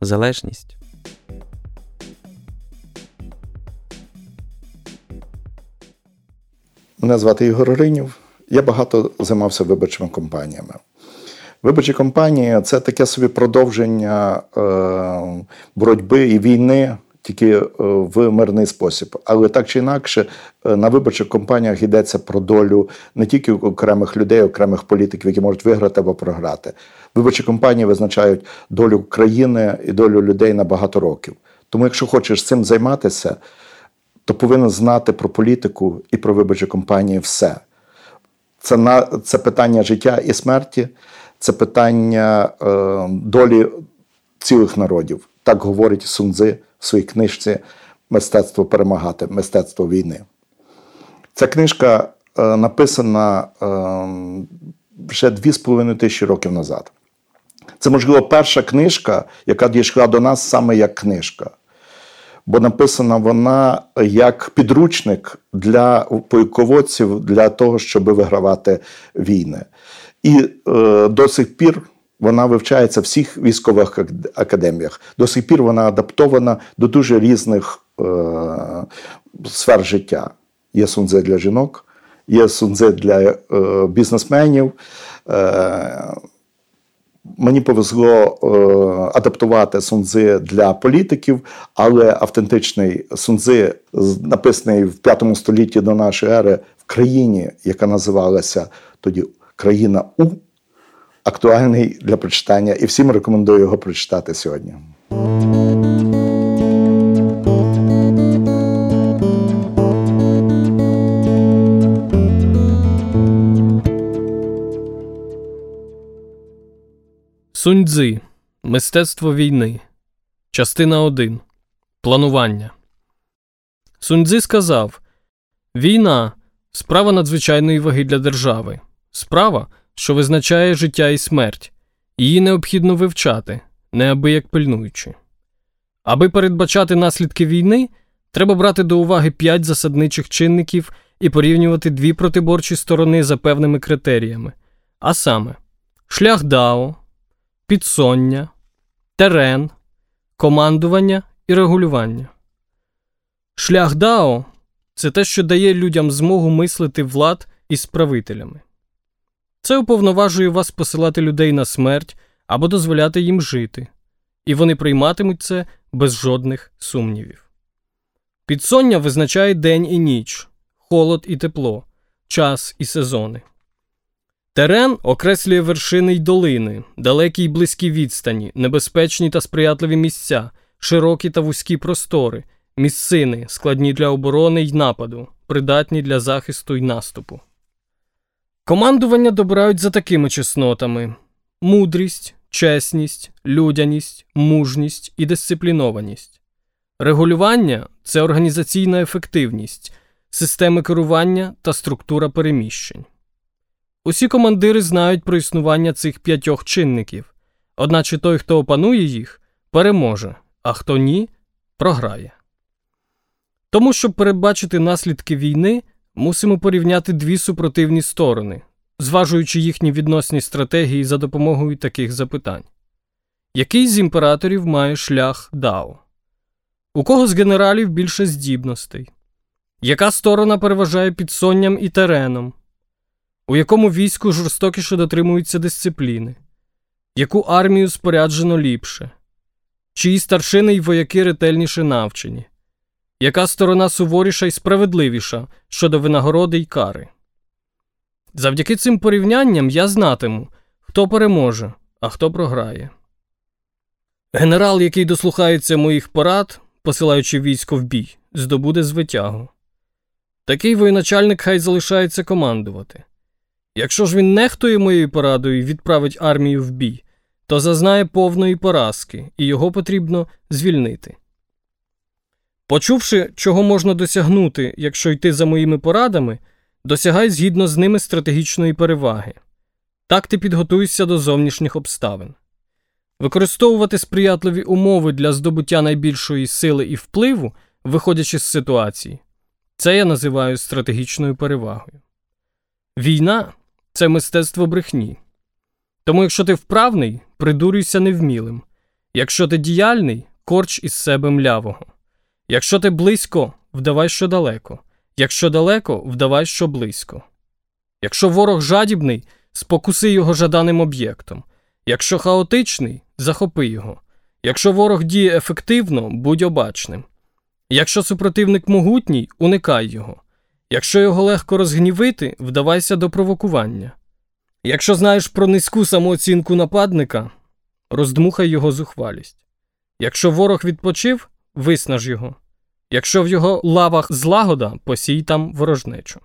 залежність. Мене звати Ігор Ринів. Я багато займався виборчими компаніями. Виборчі компанії це таке собі продовження е, боротьби і війни тільки е, в мирний спосіб. Але так чи інакше, е, на виборчих кампаніях йдеться про долю не тільки окремих людей, окремих політиків, які можуть виграти або програти. Виборчі кампанії визначають долю країни і долю людей на багато років. Тому, якщо хочеш цим займатися, то повинен знати про політику і про виборчі кампанії все. Це на це питання життя і смерті, це питання е, долі цілих народів. Так говорить Сунзи в своїй книжці Мистецтво перемагати, мистецтво війни. Ця книжка е, написана е, вже 2,5 тисячі років назад. Це, можливо, перша книжка, яка дійшла до нас саме як книжка. Бо написана вона як підручник для полководців для того, щоб вигравати війни. І е, до сих пір вона вивчається в всіх військових академіях. До сих пір вона адаптована до дуже різних е, сфер життя. Є сунзе для жінок, є сунзе для е, бізнесменів. Е, Мені повезло е, адаптувати сунзи для політиків, але автентичний сунзи, написаний в 5 столітті до нашої ери в країні, яка називалася тоді країна актуальний для прочитання, і всім рекомендую його прочитати сьогодні. Суньцзи. Мистецтво війни. Частина 1. Планування. Суньцзи сказав Війна справа надзвичайної ваги для держави. Справа, що визначає життя і смерть. Її необхідно вивчати, неабияк пильнуючи. Аби передбачати наслідки війни, треба брати до уваги п'ять засадничих чинників і порівнювати дві протиборчі сторони за певними критеріями, а саме, шлях Дао підсоння, терен, командування і регулювання. Шлях Дао це те, що дає людям змогу мислити влад із правителями. Це уповноважує вас посилати людей на смерть або дозволяти їм жити, і вони прийматимуть це без жодних сумнівів. Підсоння визначає день і ніч, холод і тепло, час і сезони. Терен окреслює вершини й долини, далекі й близькі відстані, небезпечні та сприятливі місця, широкі та вузькі простори, місцини, складні для оборони й нападу, придатні для захисту й наступу. Командування добирають за такими чеснотами: мудрість, чесність, людяність, мужність і дисциплінованість. Регулювання це організаційна ефективність, системи керування та структура переміщень. Усі командири знають про існування цих п'ятьох чинників, одначе той, хто опанує їх, переможе, а хто ні, програє. Тому, щоб передбачити наслідки війни, мусимо порівняти дві супротивні сторони, зважуючи їхні відносні стратегії за допомогою таких запитань. Який з імператорів має шлях Дао? У кого з генералів більше здібностей? Яка сторона переважає підсонням і тереном? у якому війську жорстокіше дотримуються дисципліни, яку армію споряджено ліпше, чиї старшини й вояки ретельніше навчені, яка сторона суворіша і справедливіша щодо винагороди й кари. Завдяки цим порівнянням я знатиму, хто переможе, а хто програє. Генерал, який дослухається моїх порад, посилаючи військо в бій, здобуде звитягу. Такий воєначальник хай залишається командувати. Якщо ж він нехтує моєю порадою і відправить армію в бій, то зазнає повної поразки, і його потрібно звільнити. Почувши, чого можна досягнути, якщо йти за моїми порадами, досягай згідно з ними стратегічної переваги. Так ти підготуєшся до зовнішніх обставин. Використовувати сприятливі умови для здобуття найбільшої сили і впливу, виходячи з ситуації, це я називаю стратегічною перевагою. Війна це мистецтво брехні. Тому, якщо ти вправний, придурюйся невмілим. Якщо ти діяльний, корч із себе млявого. Якщо ти близько, вдавай, що далеко. Якщо далеко, вдавай, що близько. Якщо ворог жадібний, спокуси його жаданим об'єктом. Якщо хаотичний, захопи його. Якщо ворог діє ефективно, будь обачним. Якщо супротивник могутній, уникай його. Якщо його легко розгнівити, вдавайся до провокування. Якщо знаєш про низьку самооцінку нападника, роздмухай його зухвалість. Якщо ворог відпочив, виснаж його. Якщо в його лавах злагода, посій там ворожнечу.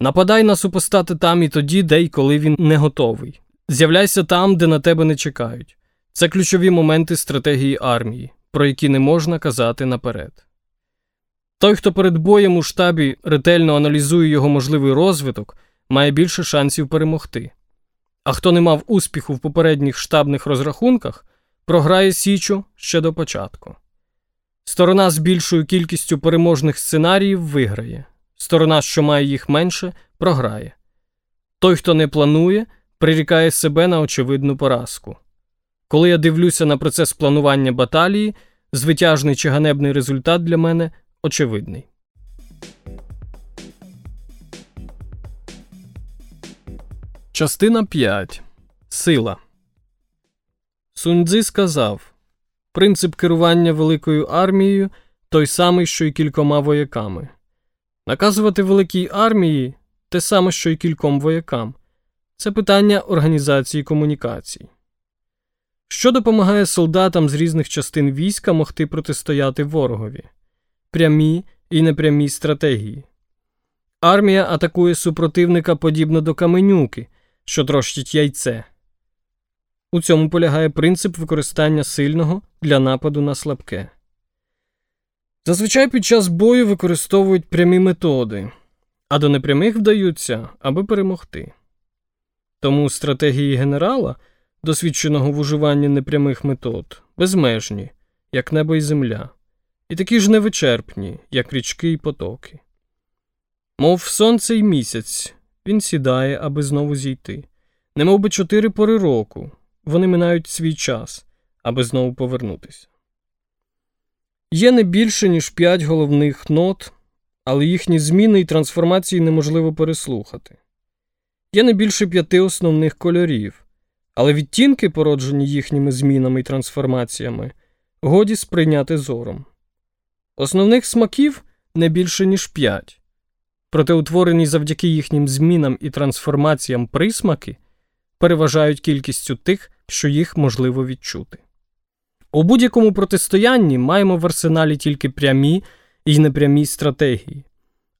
Нападай на супостати там і тоді, де й коли він не готовий. З'являйся там, де на тебе не чекають. Це ключові моменти стратегії армії, про які не можна казати наперед. Той, хто перед боєм у штабі ретельно аналізує його можливий розвиток, має більше шансів перемогти. А хто не мав успіху в попередніх штабних розрахунках, програє Січу ще до початку. Сторона з більшою кількістю переможних сценаріїв виграє, сторона, що має їх менше, програє. Той, хто не планує, прирікає себе на очевидну поразку. Коли я дивлюся на процес планування баталії, звитяжний чи ганебний результат для мене очевидний. Частина 5. Сила. Суньцзи сказав Принцип керування великою армією той самий, що й кількома вояками. Наказувати великій армії те саме, що й кільком воякам. Це питання організації комунікацій. Що допомагає солдатам з різних частин війська могти протистояти ворогові, прямі і непрямі стратегії. Армія атакує супротивника подібно до каменюки, що трощить яйце. У цьому полягає принцип використання сильного для нападу на слабке. Зазвичай під час бою використовують прямі методи, а до непрямих вдаються, аби перемогти. Тому стратегії генерала, досвідченого в уживанні непрямих метод, безмежні, як небо і земля, і такі ж невичерпні, як річки й потоки. Мов сонце й місяць, він сідає, аби знову зійти, немов би чотири пори року, вони минають свій час, аби знову повернутися. Є не більше, ніж п'ять головних нот, але їхні зміни і трансформації неможливо переслухати. Є не більше п'яти основних кольорів, але відтінки, породжені їхніми змінами і трансформаціями, годі сприйняти зором. Основних смаків не більше, ніж п'ять, проте утворені завдяки їхнім змінам і трансформаціям присмаки переважають кількістю тих, що їх можливо відчути. У будь-якому протистоянні маємо в арсеналі тільки прямі і непрямі стратегії,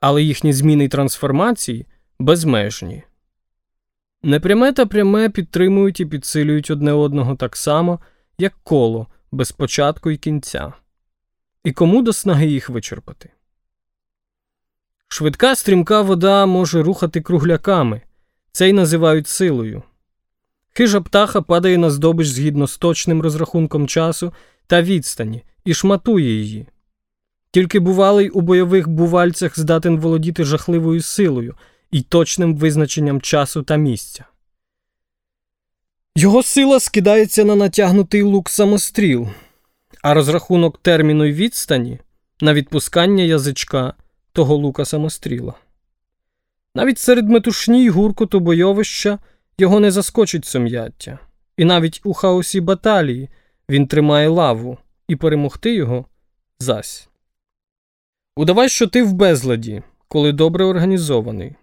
але їхні зміни й трансформації безмежні. Непряме та пряме підтримують і підсилюють одне одного так само, як коло без початку і кінця. І кому до снаги їх вичерпати? Швидка стрімка вода може рухати кругляками, це й називають силою. Хижа птаха падає на здобич згідно з точним розрахунком часу та відстані і шматує її. Тільки бувалий у бойових бувальцях здатен володіти жахливою силою і точним визначенням часу та місця. Його сила скидається на натягнутий лук самостріл, а розрахунок терміну й відстані на відпускання язичка того лука самостріла. Навіть серед метушні й гуркоту бойовища його не заскочить сум'яття, і навіть у хаосі баталії він тримає лаву і перемогти його зась. Удавай, що ти в безладі, коли добре організований.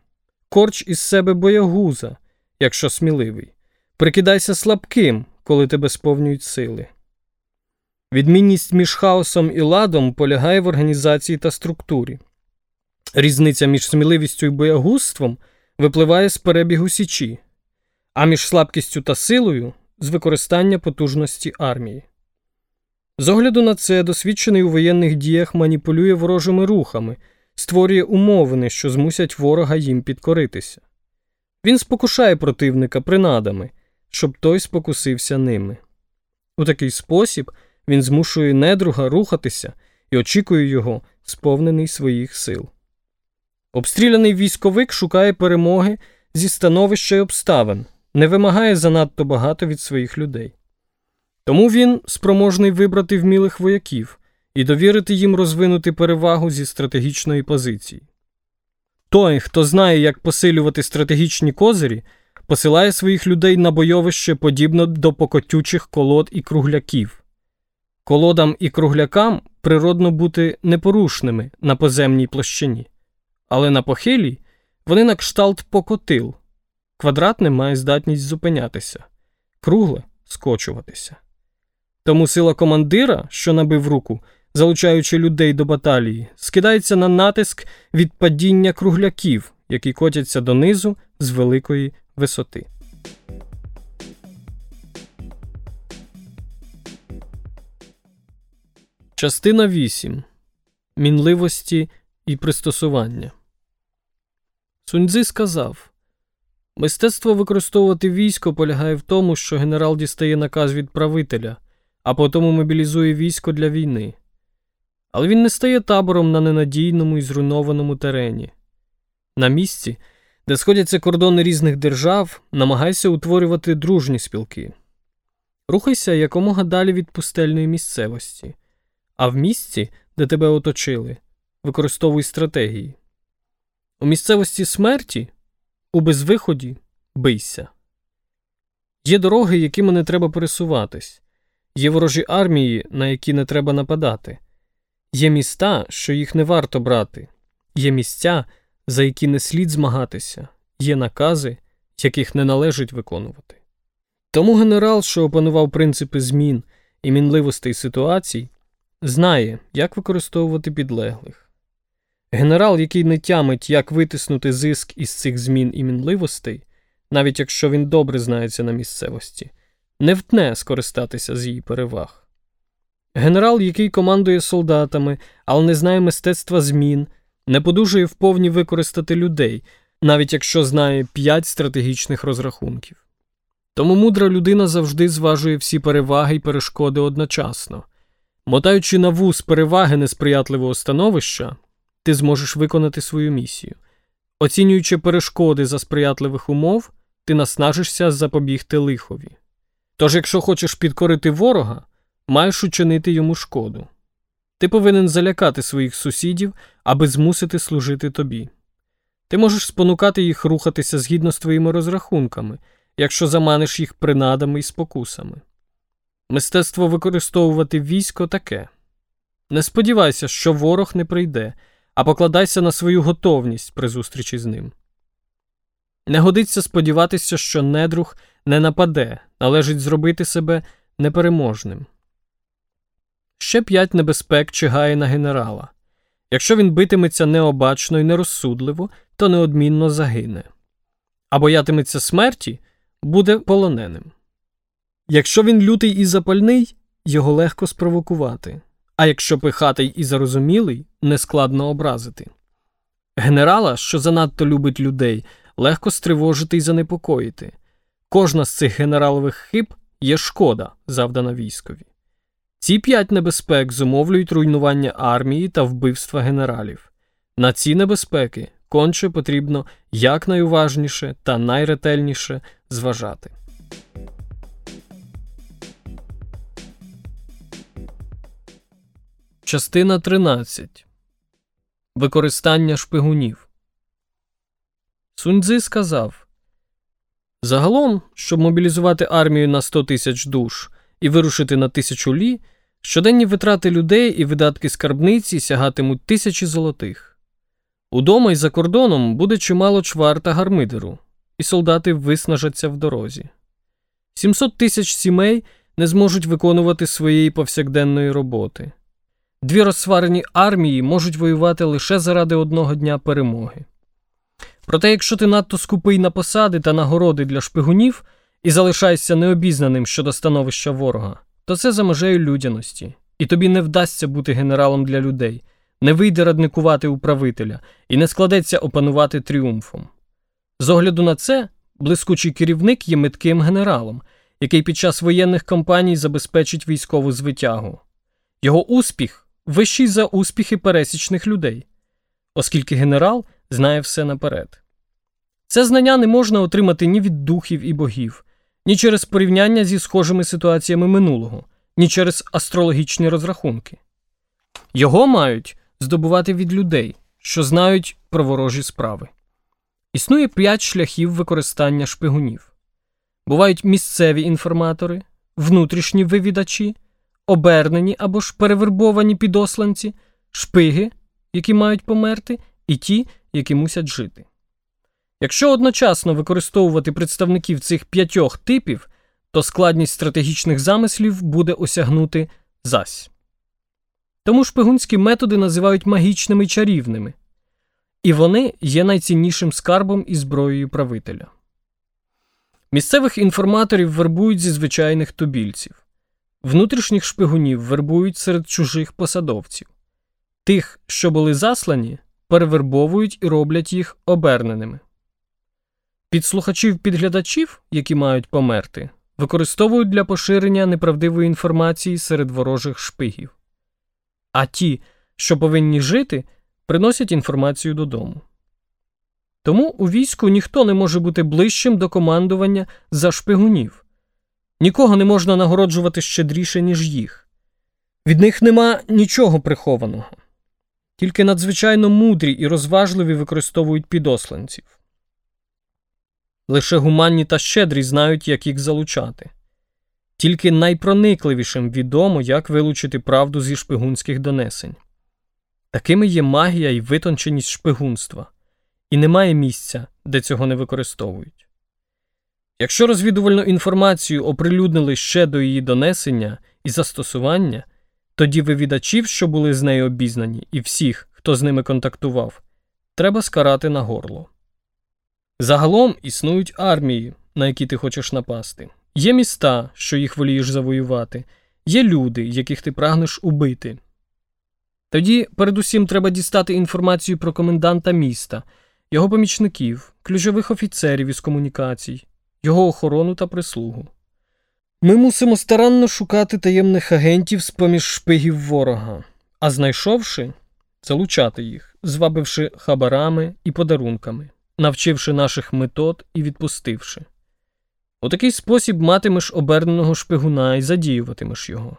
Корч із себе боягуза, якщо сміливий. Прикидайся слабким, коли тебе сповнюють сили. Відмінність між хаосом і ладом полягає в організації та структурі. Різниця між сміливістю і боягузством випливає з перебігу січі, а між слабкістю та силою з використання потужності армії. З огляду на це, досвідчений у воєнних діях маніпулює ворожими рухами, створює умовини, що змусять ворога їм підкоритися. Він спокушає противника принадами, щоб той спокусився ними. У такий спосіб він змушує недруга рухатися і очікує його, сповнений своїх сил. Обстріляний військовик шукає перемоги зі становища й обставин, не вимагає занадто багато від своїх людей. Тому він спроможний вибрати вмілих вояків і довірити їм розвинути перевагу зі стратегічної позиції. Той, хто знає, як посилювати стратегічні козирі, посилає своїх людей на бойовище подібно до покотючих колод і кругляків. Колодам і круглякам природно бути непорушними на поземній площині, але на похилій вони на кшталт покотил. Квадратне має здатність зупинятися, кругле скочуватися. Тому сила командира, що набив руку, залучаючи людей до баталії, скидається на натиск від падіння кругляків, які котяться донизу з великої висоти. Частина 8. Мінливості і пристосування. Суньцзи сказав Мистецтво використовувати військо полягає в тому, що генерал дістає наказ від правителя, а потім мобілізує військо для війни. Але він не стає табором на ненадійному і зруйнованому терені. На місці, де сходяться кордони різних держав, намагайся утворювати дружні спілки. Рухайся якомога далі від пустельної місцевості, а в місці, де тебе оточили, використовуй стратегії. У місцевості смерті, у безвиході бийся. Є дороги, якими не треба пересуватись, є ворожі армії, на які не треба нападати, є міста, що їх не варто брати, є місця, за які не слід змагатися, є накази, яких не належить виконувати. Тому генерал, що опанував принципи змін і мінливостей ситуацій, знає, як використовувати підлеглих. Генерал, який не тямить, як витиснути зиск із цих змін і мінливостей, навіть якщо він добре знається на місцевості, не втне скористатися з її переваг. Генерал, який командує солдатами, але не знає мистецтва змін, не подужує вповні використати людей, навіть якщо знає п'ять стратегічних розрахунків. Тому мудра людина завжди зважує всі переваги й перешкоди одночасно. Мотаючи на вуз переваги несприятливого становища, ти зможеш виконати свою місію. Оцінюючи перешкоди за сприятливих умов, ти наснажишся запобігти лихові. Тож, якщо хочеш підкорити ворога, маєш учинити йому шкоду. Ти повинен залякати своїх сусідів, аби змусити служити тобі. Ти можеш спонукати їх рухатися згідно з твоїми розрахунками, якщо заманиш їх принадами і спокусами. Мистецтво використовувати військо таке. Не сподівайся, що ворог не прийде, а покладайся на свою готовність при зустрічі з ним. Не годиться сподіватися, що недруг не нападе, належить зробити себе непереможним. Ще п'ять небезпек чигає на генерала. Якщо він битиметься необачно і нерозсудливо, то неодмінно загине. А боятиметься смерті, буде полоненим. Якщо він лютий і запальний, його легко спровокувати а якщо пихатий і зарозумілий, нескладно образити. Генерала, що занадто любить людей, легко стривожити і занепокоїти. Кожна з цих генералових хиб є шкода, завдана військові. Ці п'ять небезпек зумовлюють руйнування армії та вбивства генералів. На ці небезпеки конче потрібно якнайуважніше та найретельніше зважати. Частина 13. Використання шпигунів. Суньцзи сказав Загалом, щоб мобілізувати армію на 100 тисяч душ і вирушити на тисячу лі, щоденні витрати людей і видатки скарбниці сягатимуть тисячі золотих. Удома і за кордоном буде чимало чвар та гармидеру, і солдати виснажаться в дорозі. 700 тисяч сімей не зможуть виконувати своєї повсякденної роботи. Дві розсварені армії можуть воювати лише заради одного дня перемоги. Проте, якщо ти надто скупий на посади та нагороди для шпигунів і залишаєшся необізнаним щодо становища ворога, то це за межею людяності, і тобі не вдасться бути генералом для людей, не вийде радникувати управителя і не складеться опанувати тріумфом. З огляду на це, блискучий керівник є метким генералом, який під час воєнних кампаній забезпечить військову звитягу. Його успіх вищий за успіхи пересічних людей, оскільки генерал знає все наперед. Це знання не можна отримати ні від духів і богів, ні через порівняння зі схожими ситуаціями минулого, ні через астрологічні розрахунки. Його мають здобувати від людей, що знають про ворожі справи. Існує п'ять шляхів використання шпигунів. Бувають місцеві інформатори, внутрішні вивідачі, обернені або ж перевербовані підосланці, шпиги, які мають померти, і ті, які мусять жити. Якщо одночасно використовувати представників цих п'ятьох типів, то складність стратегічних замислів буде осягнути зась. Тому шпигунські методи називають магічними чарівними, і вони є найціннішим скарбом і зброєю правителя. Місцевих інформаторів вербують зі звичайних тубільців, внутрішніх шпигунів вербують серед чужих посадовців, тих, що були заслані, перевербовують і роблять їх оберненими. Підслухачів підглядачів, які мають померти, використовують для поширення неправдивої інформації серед ворожих шпигів. А ті, що повинні жити, приносять інформацію додому. Тому у війську ніхто не може бути ближчим до командування за шпигунів, нікого не можна нагороджувати щедріше, ніж їх. Від них нема нічого прихованого, тільки надзвичайно мудрі і розважливі використовують підосланців. Лише гуманні та щедрі знають, як їх залучати. Тільки найпроникливішим відомо, як вилучити правду зі шпигунських донесень. Такими є магія і витонченість шпигунства, і немає місця, де цього не використовують. Якщо розвідувальну інформацію оприлюднили ще до її донесення і застосування, тоді вивідачів, що були з нею обізнані, і всіх, хто з ними контактував, треба скарати на горло. Загалом існують армії, на які ти хочеш напасти. Є міста, що їх волієш завоювати, є люди, яких ти прагнеш убити. Тоді, передусім, треба дістати інформацію про коменданта міста, його помічників, ключових офіцерів із комунікацій, його охорону та прислугу. Ми мусимо старанно шукати таємних агентів з поміж шпигів ворога, а знайшовши, залучати їх, звабивши хабарами і подарунками навчивши наших метод і відпустивши. У такий спосіб матимеш оберненого шпигуна і задіюватимеш його.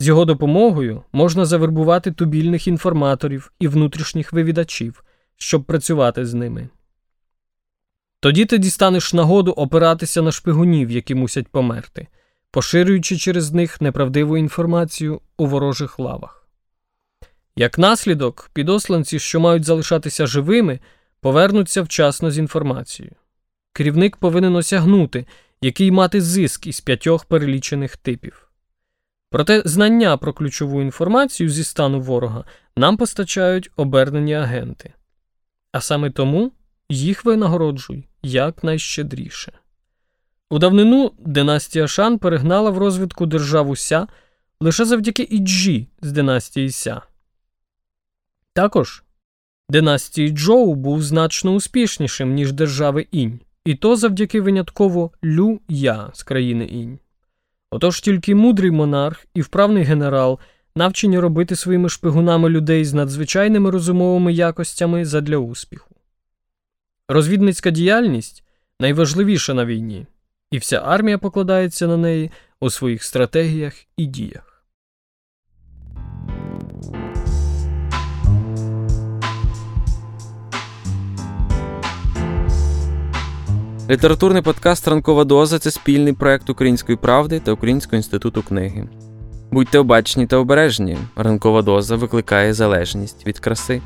З його допомогою можна завербувати тубільних інформаторів і внутрішніх вивідачів, щоб працювати з ними. Тоді ти дістанеш нагоду опиратися на шпигунів, які мусять померти, поширюючи через них неправдиву інформацію у ворожих лавах. Як наслідок, підосланці, що мають залишатися живими, повернуться вчасно з інформацією. Керівник повинен осягнути, який мати зиск із п'ятьох перелічених типів. Проте знання про ключову інформацію зі стану ворога нам постачають обернені агенти. А саме тому їх винагороджуй якнайщедріше. У давнину династія Шан перегнала в розвідку державу Ся лише завдяки Іджі з династії Ся. Також династії Джоу був значно успішнішим, ніж держави інь, і то завдяки винятково Лю Я з країни інь. Отож тільки мудрий монарх і вправний генерал навчені робити своїми шпигунами людей з надзвичайними розумовими якостями задля успіху. Розвідницька діяльність найважливіша на війні, і вся армія покладається на неї у своїх стратегіях і діях. Літературний подкаст Ранкова доза це спільний проект Української правди та Українського інституту книги. Будьте обачні та обережні. Ранкова доза викликає залежність від краси.